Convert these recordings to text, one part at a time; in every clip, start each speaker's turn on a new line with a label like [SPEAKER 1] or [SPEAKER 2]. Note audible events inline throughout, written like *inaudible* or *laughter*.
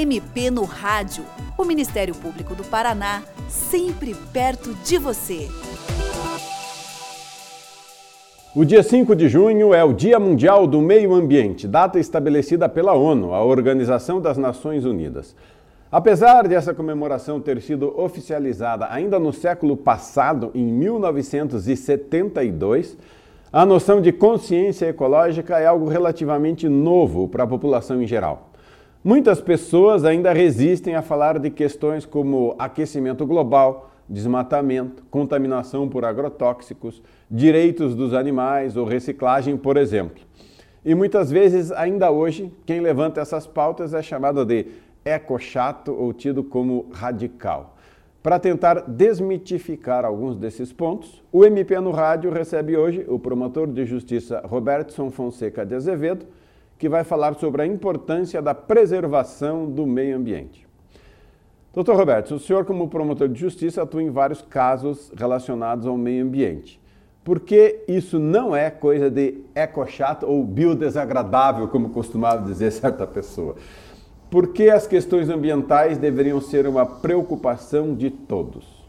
[SPEAKER 1] MP no Rádio. O Ministério Público do Paraná, sempre perto de você.
[SPEAKER 2] O dia 5 de junho é o Dia Mundial do Meio Ambiente, data estabelecida pela ONU, a Organização das Nações Unidas. Apesar de essa comemoração ter sido oficializada ainda no século passado, em 1972, a noção de consciência ecológica é algo relativamente novo para a população em geral. Muitas pessoas ainda resistem a falar de questões como aquecimento global, desmatamento, contaminação por agrotóxicos, direitos dos animais ou reciclagem, por exemplo. E muitas vezes, ainda hoje, quem levanta essas pautas é chamado de eco-chato ou tido como radical. Para tentar desmitificar alguns desses pontos, o MP no Rádio recebe hoje o promotor de justiça Robertson Fonseca de Azevedo, que vai falar sobre a importância da preservação do meio ambiente. Doutor Roberto, o senhor, como promotor de justiça, atua em vários casos relacionados ao meio ambiente. Por que isso não é coisa de eco-chato ou biodesagradável, como costumava dizer certa pessoa? Por que as questões ambientais deveriam ser uma preocupação de todos?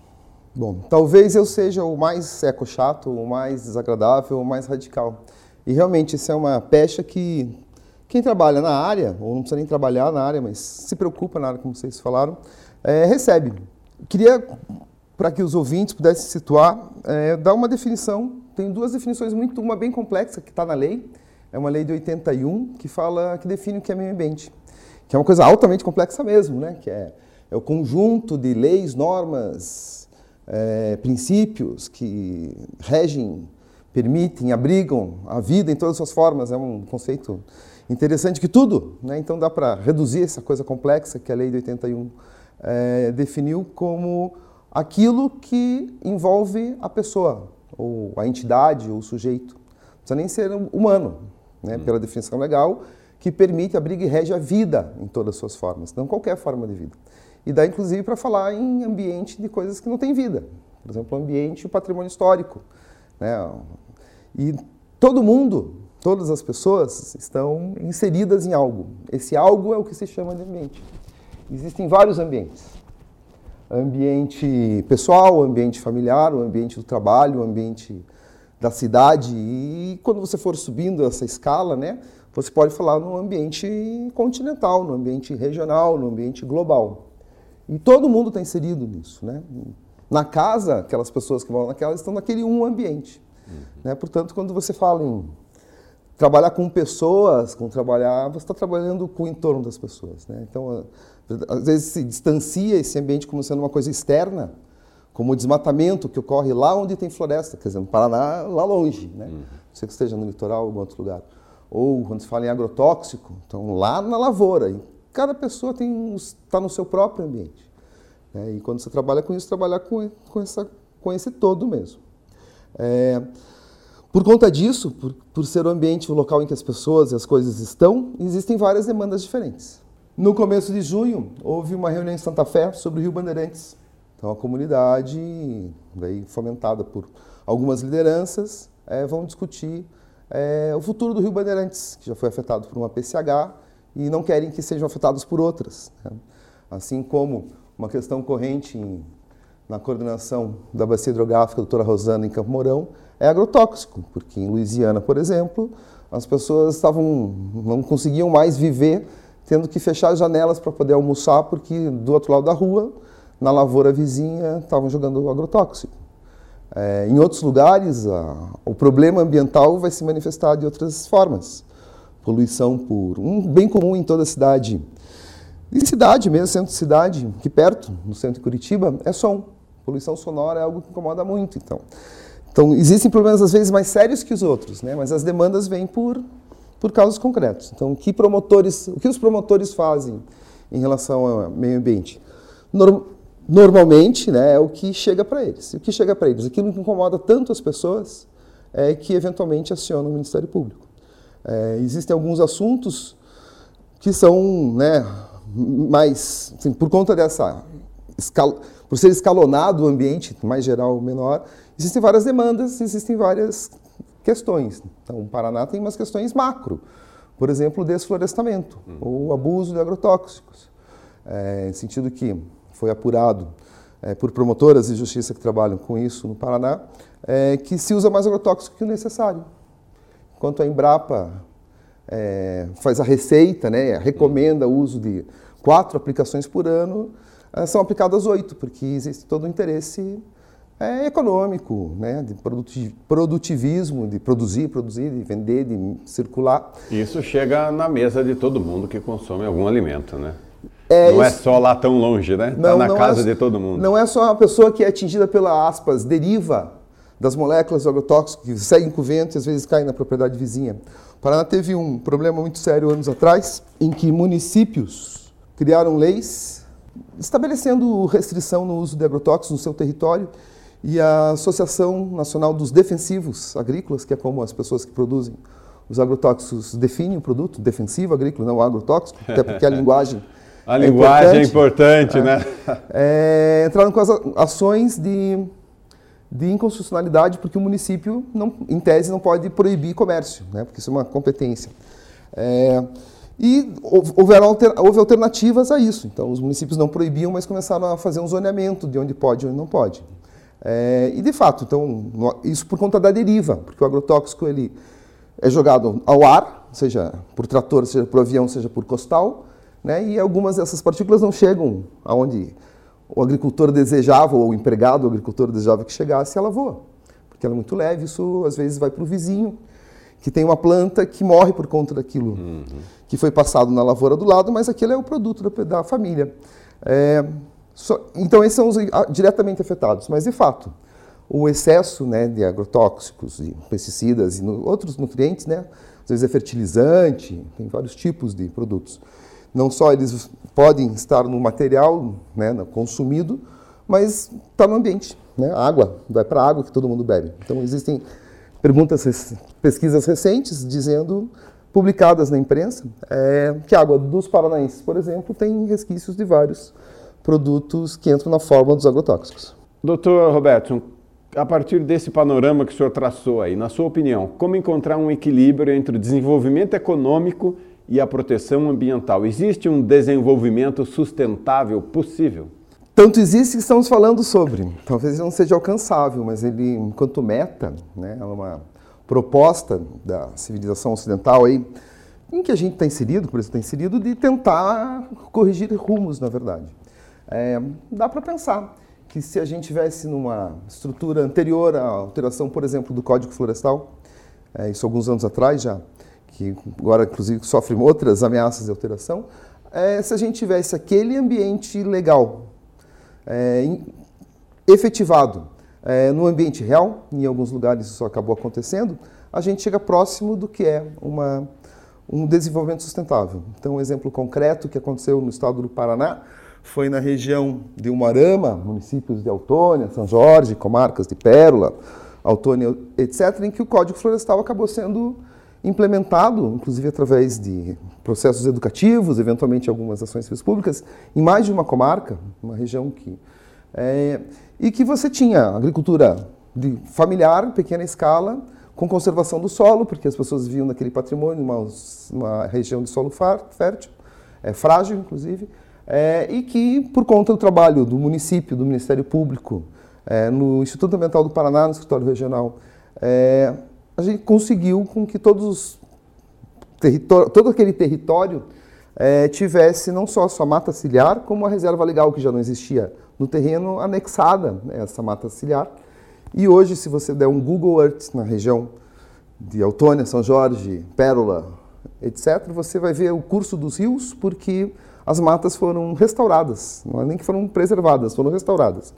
[SPEAKER 3] Bom, talvez eu seja o mais eco-chato, o mais desagradável, o mais radical. E realmente isso é uma pecha que quem trabalha na área, ou não precisa nem trabalhar na área, mas se preocupa na área, como vocês falaram, é, recebe. Queria, para que os ouvintes pudessem situar, é, dar uma definição. Tem duas definições, muito uma bem complexa que está na lei. É uma lei de 81 que fala, que define o que é meio ambiente, que é uma coisa altamente complexa mesmo, né? Que é, é o conjunto de leis, normas, é, princípios que regem, permitem, abrigam a vida em todas as suas formas. É um conceito interessante que tudo, né? Então dá para reduzir essa coisa complexa que a lei de 81 é, definiu como aquilo que envolve a pessoa, ou a entidade, ou o sujeito. Não precisa nem ser humano, né, pela definição legal, que permite, abriga e rege a vida em todas as suas formas, não qualquer forma de vida. E dá, inclusive, para falar em ambiente de coisas que não têm vida. Por exemplo, o ambiente e o patrimônio histórico. Né? E todo mundo, todas as pessoas estão inseridas em algo. Esse algo é o que se chama de ambiente. Existem vários ambientes. Ambiente pessoal, ambiente familiar, o ambiente do trabalho, o ambiente da cidade. E quando você for subindo essa escala, né, você pode falar no ambiente continental, no ambiente regional, no ambiente global. E todo mundo está inserido nisso. Né? Na casa, aquelas pessoas que vão naquela estão naquele um ambiente. Uhum. Né? Portanto, quando você fala em trabalhar com pessoas, com trabalhar, você está trabalhando com o entorno das pessoas. Né? Então, às vezes se distancia esse ambiente como sendo uma coisa externa, como o desmatamento que ocorre lá onde tem floresta, quer dizer, no Paraná, lá longe, né? Uhum. Não sei que esteja no litoral ou em outro lugar. Ou quando se fala em agrotóxico, então lá na lavoura. E cada pessoa está no seu próprio ambiente. Né? E quando você trabalha com isso, trabalhar com, com, essa, com esse todo mesmo. É, por conta disso, por, por ser o ambiente, o local em que as pessoas e as coisas estão, existem várias demandas diferentes. No começo de junho, houve uma reunião em Santa Fé sobre o Rio Bandeirantes. Então, a comunidade, daí fomentada por algumas lideranças, é, vão discutir é, o futuro do Rio Bandeirantes, que já foi afetado por uma PCH e não querem que sejam afetados por outras. Né? Assim como uma questão corrente em, na coordenação da bacia hidrográfica doutora Rosana em Campo Mourão é agrotóxico, porque em Louisiana, por exemplo, as pessoas estavam não conseguiam mais viver tendo que fechar as janelas para poder almoçar, porque do outro lado da rua, na lavoura vizinha, estavam jogando agrotóxico. É, em outros lugares, a, o problema ambiental vai se manifestar de outras formas. Poluição por. Um bem comum em toda a cidade. Em cidade mesmo, centro de cidade, aqui perto, no centro de Curitiba, é som. Poluição sonora é algo que incomoda muito. Então, então existem problemas às vezes mais sérios que os outros, né? mas as demandas vêm por por casos concretos. Então, que promotores, o que os promotores fazem em relação ao meio ambiente? Norm, normalmente, né, é o que chega para eles. O que chega para eles? Aquilo que incomoda tanto as pessoas é que eventualmente aciona o Ministério Público. É, existem alguns assuntos que são, né, mais, assim, por conta dessa por ser escalonado o ambiente mais geral menor, existem várias demandas, existem várias questões. Então, o Paraná tem umas questões macro, por exemplo, o desflorestamento, hum. ou o abuso de agrotóxicos. é, no sentido que foi apurado é, por promotoras de justiça que trabalham com isso no Paraná, é, que se usa mais agrotóxico que o necessário. Enquanto a Embrapa é, faz a receita, né, recomenda o uso de quatro aplicações por ano, são aplicadas oito, porque existe todo o interesse é, econômico, né, de produtivismo, de produzir, produzir, de vender, de circular.
[SPEAKER 2] Isso chega na mesa de todo mundo que consome algum alimento, né? É, não é isso... é só lá tão longe, né? Está na casa
[SPEAKER 3] é,
[SPEAKER 2] de todo mundo.
[SPEAKER 3] Não é só a pessoa que é atingida pela, aspas, deriva das moléculas agrotóxicas que seguem com o vento e às vezes caem na propriedade vizinha. O Paraná teve um problema muito sério anos atrás, em que municípios criaram leis estabelecendo restrição no uso de agrotóxicos no seu território e a Associação Nacional dos Defensivos Agrícolas, que é como as pessoas que produzem os agrotóxicos definem o produto, defensivo agrícola, não agrotóxico, até porque a *laughs* linguagem
[SPEAKER 2] a é linguagem importante. é importante, é, né? *laughs*
[SPEAKER 3] É, entraram com as ações de, de inconstitucionalidade, porque o município, não, em tese, não pode proibir comércio, né? porque isso é uma competência. É, e houveram houve alternativas a isso. Então, os municípios não proibiam, mas começaram a fazer um zoneamento de onde pode e onde não pode. É, e, de fato, então, isso por conta da deriva, porque o agrotóxico ele é jogado ao ar, seja por trator, seja por avião, seja por costal, né? E algumas dessas partículas não chegam aonde o agricultor desejava, ou o empregado, o agricultor desejava que chegasse, ela voa. Porque ela é muito leve, isso às vezes vai para o vizinho, que tem uma planta que morre por conta daquilo uhum. Que foi passado na lavoura do lado, mas aquele é o produto da, da família. É, então, esses são os diretamente afetados. Mas, de fato, o excesso né, de agrotóxicos, de pesticidas e no, outros nutrientes, né, às vezes é fertilizante, tem vários tipos de produtos não só eles podem estar no material né, consumido, mas está no ambiente. Né? Água, vai para a água que todo mundo bebe. Então existem perguntas, pesquisas recentes dizendo, publicadas na imprensa, é, que a água dos paranaenses, por exemplo, tem resquícios de vários produtos que entram na fórmula dos agrotóxicos.
[SPEAKER 2] Doutor Roberto, a partir desse panorama que o senhor traçou aí, na sua opinião, como encontrar um equilíbrio entre o desenvolvimento econômico e a proteção ambiental. Existe um desenvolvimento sustentável possível?
[SPEAKER 3] Tanto existe que estamos falando sobre. Talvez não seja alcançável, mas ele, enquanto meta, né, é uma proposta da civilização ocidental aí, em que a gente está inserido, por isso está inserido, de tentar corrigir rumos, na verdade. É, dá para pensar que se a gente tivesse numa estrutura anterior à alteração, por exemplo, do Código Florestal, é, isso alguns anos atrás já, que agora inclusive sofre outras ameaças de alteração, é, se a gente tivesse aquele ambiente legal é, efetivado é, no ambiente real, em alguns lugares isso acabou acontecendo, a gente chega próximo do que é uma, um desenvolvimento sustentável. Então, um exemplo concreto que aconteceu no estado do Paraná foi na região de Umarama, municípios de Autônia, São Jorge, comarcas de Pérola, Autônia, etc., em que o Código Florestal acabou sendo implementado, inclusive através de processos educativos, eventualmente algumas ações públicas, em mais de uma comarca, uma região que. É, e que você tinha agricultura de familiar, pequena escala, com conservação do solo, porque as pessoas viviam naquele patrimônio, uma, uma região de solo fértil, é, frágil, inclusive, é, e que, por conta do trabalho do município, do Ministério Público, é, no Instituto Ambiental do Paraná, no escritório regional, é, a gente conseguiu com que todos todo aquele território é, tivesse não só a sua mata ciliar, como a reserva legal que já não existia no terreno, anexada né, essa mata ciliar. E hoje, se você der um Google Earth na região de Autônia, São Jorge, Pérola, etc., você vai ver o curso dos rios, porque as matas foram restauradas, não é nem que foram preservadas, foram restauradas.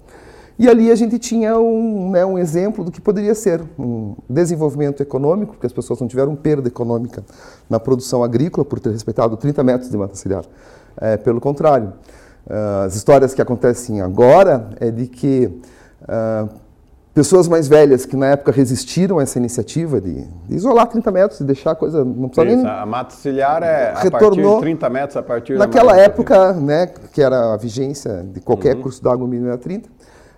[SPEAKER 3] E ali a gente tinha um, né, um exemplo do que poderia ser um desenvolvimento econômico, porque as pessoas não tiveram perda econômica na produção agrícola por ter respeitado 30 metros de mata ciliar. É, pelo contrário, uh, as histórias que acontecem agora é de que uh, pessoas mais velhas que na época resistiram a essa iniciativa de, de isolar 30 metros e deixar a coisa não precisa
[SPEAKER 2] Isso, nem a mata ciliar é retornou, a partir de 30 metros a partir
[SPEAKER 3] naquela época né que era a vigência de qualquer uhum. curso d'água mínimo era 30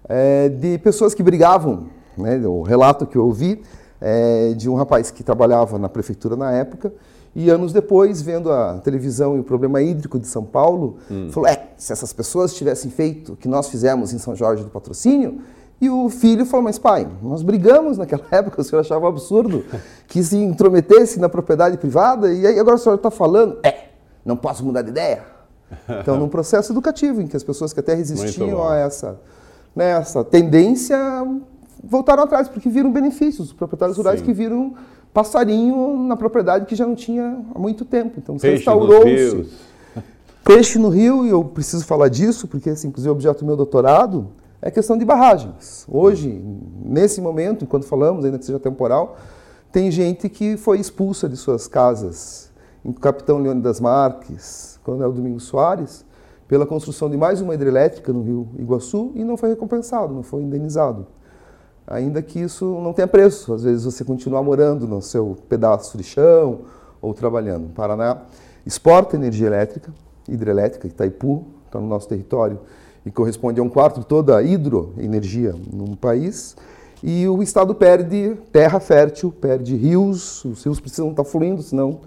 [SPEAKER 3] é, de pessoas que brigavam. Né? O relato que eu ouvi é de um rapaz que trabalhava na prefeitura na época E anos depois, vendo a televisão e o problema hídrico de São Paulo, hum. falou: é, se essas pessoas tivessem feito o que nós fizemos em São Jorge do Patrocínio, e o filho falou: Mas pai, nós brigamos naquela *laughs* época, o senhor achava um absurdo que se intrometesse na propriedade privada, e aí agora o senhor está falando: É, não posso mudar de ideia. Então, num processo educativo, em que as pessoas que até resistiam a essa, né, essa tendência voltaram atrás, porque viram benefícios. Os proprietários rurais Sim. que viram passarinho na propriedade que já não tinha há muito tempo. Então, você restaurou-se. *laughs* Peixe no rio, e eu preciso falar disso, porque esse, inclusive, é objeto do meu doutorado é questão de barragens. Hoje, nesse momento, enquanto falamos, ainda que seja temporal, tem gente que foi expulsa de suas casas, em Capitão Leônidas Marques, Coronel Domingos Soares, pela construção de mais uma hidrelétrica no Rio Iguaçu e não foi recompensado, não foi indenizado. Ainda que isso não tenha preço, às vezes você continua morando no seu pedaço de chão ou trabalhando. Paraná exporta energia elétrica, hidrelétrica, Itaipu, está no nosso território, e corresponde a um quarto de toda a hidroenergia no país. E o Estado perde terra fértil, perde rios, os rios precisam estar fluindo, senão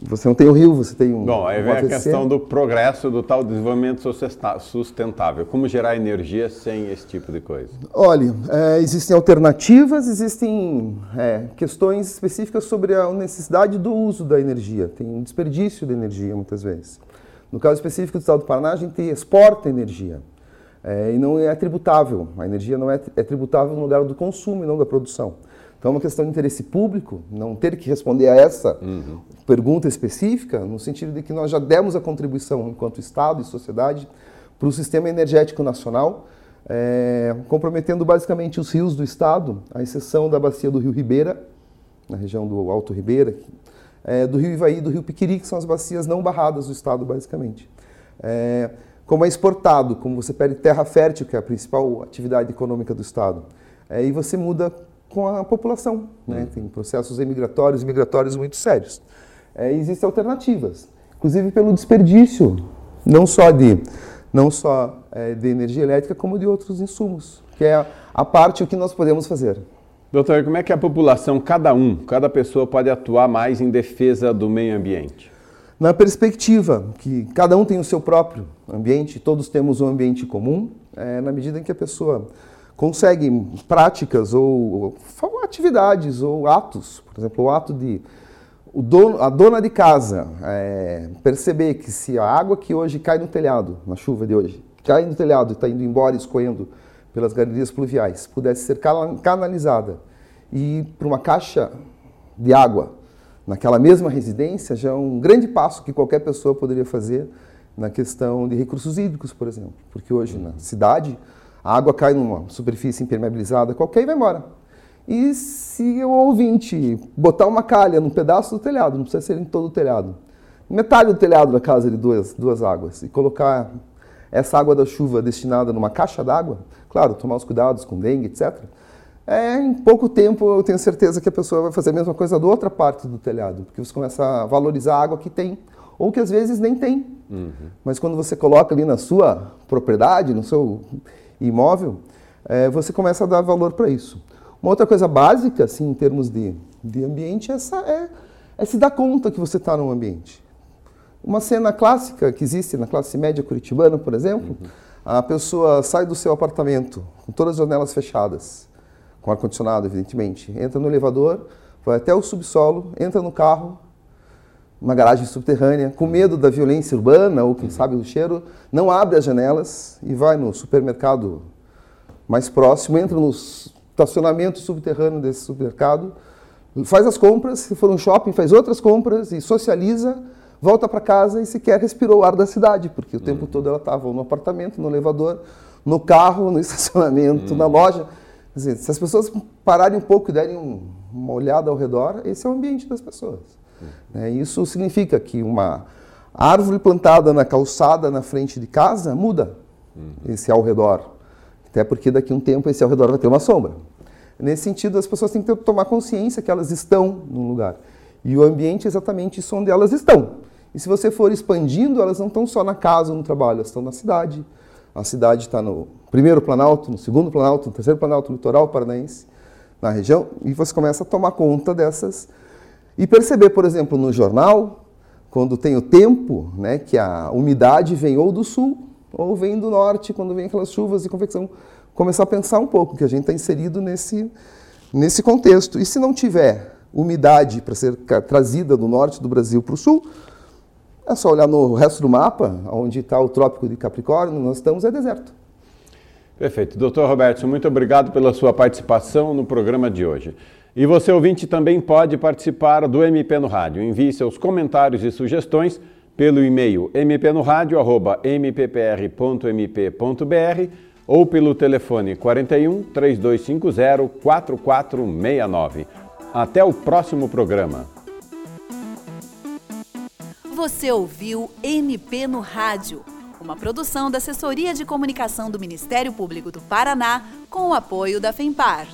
[SPEAKER 3] você não tem o rio, você tem um.
[SPEAKER 2] Bom, aí
[SPEAKER 3] vem
[SPEAKER 2] a questão do progresso, do tal desenvolvimento sustentável. Como gerar energia sem esse tipo de coisa?
[SPEAKER 3] Olha, é, existem alternativas, existem é, questões específicas sobre a necessidade do uso da energia. Tem um desperdício de energia muitas vezes. No caso específico do Estado do Paraná, a gente exporta energia é, e não é tributável. A energia não é, é tributável no lugar do consumo e não da produção. Então é uma questão de interesse público, não ter que responder a essa uhum. pergunta específica, no sentido de que nós já demos a contribuição enquanto Estado e sociedade para o sistema energético nacional, é, comprometendo basicamente os rios do Estado, à exceção da bacia do Rio Ribeira, na região do Alto Ribeira, é, do Rio Ivaí e do Rio Piquiri, que são as bacias não barradas do Estado, basicamente. É, como é exportado, como você perde terra fértil, que é a principal atividade econômica do Estado, e você muda com a população. Né? Uhum. Tem processos emigratórios e migratórios muito sérios. É, existem alternativas, inclusive pelo desperdício, não só de, não só, é, de energia elétrica, como de outros insumos, que é a, a parte o que nós podemos fazer.
[SPEAKER 2] Doutor, como é que a população, cada um, cada pessoa pode atuar mais em defesa do meio ambiente?
[SPEAKER 3] na perspectiva que cada um tem o seu próprio ambiente, todos temos um ambiente comum, é, na medida em que a pessoa consegue práticas ou, atividades ou atos, por exemplo, o ato de o dono, a dona de casa é, perceber que se a água que hoje cai no telhado, na chuva de hoje, cai no telhado e está indo embora escoando pelas galerias pluviais, pudesse ser canalizada e para uma caixa de água naquela mesma residência já é um grande passo que qualquer pessoa poderia fazer na questão de recursos hídricos, por exemplo. Porque hoje na cidade a água cai numa superfície impermeabilizada qualquer e vai embora. E se o ouvinte botar uma calha num pedaço do telhado, não precisa ser em todo o telhado, metade do telhado da casa de duas, duas águas, e colocar essa água da chuva destinada numa caixa d'água, claro, tomar os cuidados com dengue, etc., é, em pouco tempo eu tenho certeza que a pessoa vai fazer a mesma coisa da outra parte do telhado, porque você começa a valorizar a água que tem, ou que às vezes nem tem. Uhum. Mas quando você coloca ali na sua propriedade, no seu imóvel, é, você começa a dar valor para isso. Uma outra coisa básica, assim, em termos de, de ambiente, é, essa, é, é se dar conta que você está num ambiente. Uma cena clássica que existe na classe média curitibana, por exemplo, uhum. a pessoa sai do seu apartamento com todas as janelas fechadas, com ar-condicionado, evidentemente. Entra no elevador, vai até o subsolo, entra no carro, uma garagem subterrânea, com medo da violência urbana ou, quem sabe, do cheiro, não abre as janelas e vai no supermercado mais próximo, entra no estacionamento subterrâneo desse supermercado, faz as compras, se for um shopping, faz outras compras e socializa, volta para casa e sequer respirou o ar da cidade, porque o tempo todo ela estava no apartamento, no elevador, no carro, no *laughs* estacionamento, na loja. Dizer, se as pessoas pararem um pouco e derem um, uma olhada ao redor, esse é o ambiente das pessoas. Uhum. isso significa que uma árvore plantada na calçada na frente de casa muda uhum. esse ao redor. Até porque daqui a um tempo esse ao redor vai ter uma sombra. Nesse sentido, as pessoas têm que tomar consciência que elas estão num lugar. E o ambiente é exatamente isso onde elas estão. E se você for expandindo, elas não estão só na casa ou no trabalho, elas estão na cidade. A cidade está no primeiro planalto, no segundo planalto, no terceiro planalto litoral paranaense, na região, e você começa a tomar conta dessas. E perceber, por exemplo, no jornal, quando tem o tempo, né, que a umidade vem ou do sul ou vem do norte, quando vem aquelas chuvas de convecção, começar a pensar um pouco que a gente está inserido nesse, nesse contexto. E se não tiver umidade para ser trazida do norte do Brasil para o sul, é só olhar no resto do mapa, onde está o Trópico de Capricórnio, nós estamos, é deserto.
[SPEAKER 2] Perfeito. Doutor Roberto, muito obrigado pela sua participação no programa de hoje. E você, ouvinte, também pode participar do MP no Rádio. Envie seus comentários e sugestões pelo e-mail mpnoradio.mppr.mp.br ou pelo telefone 41 3250 4469. Até o próximo programa.
[SPEAKER 1] Você ouviu MP no Rádio, uma produção da Assessoria de Comunicação do Ministério Público do Paraná com o apoio da FEMPAR.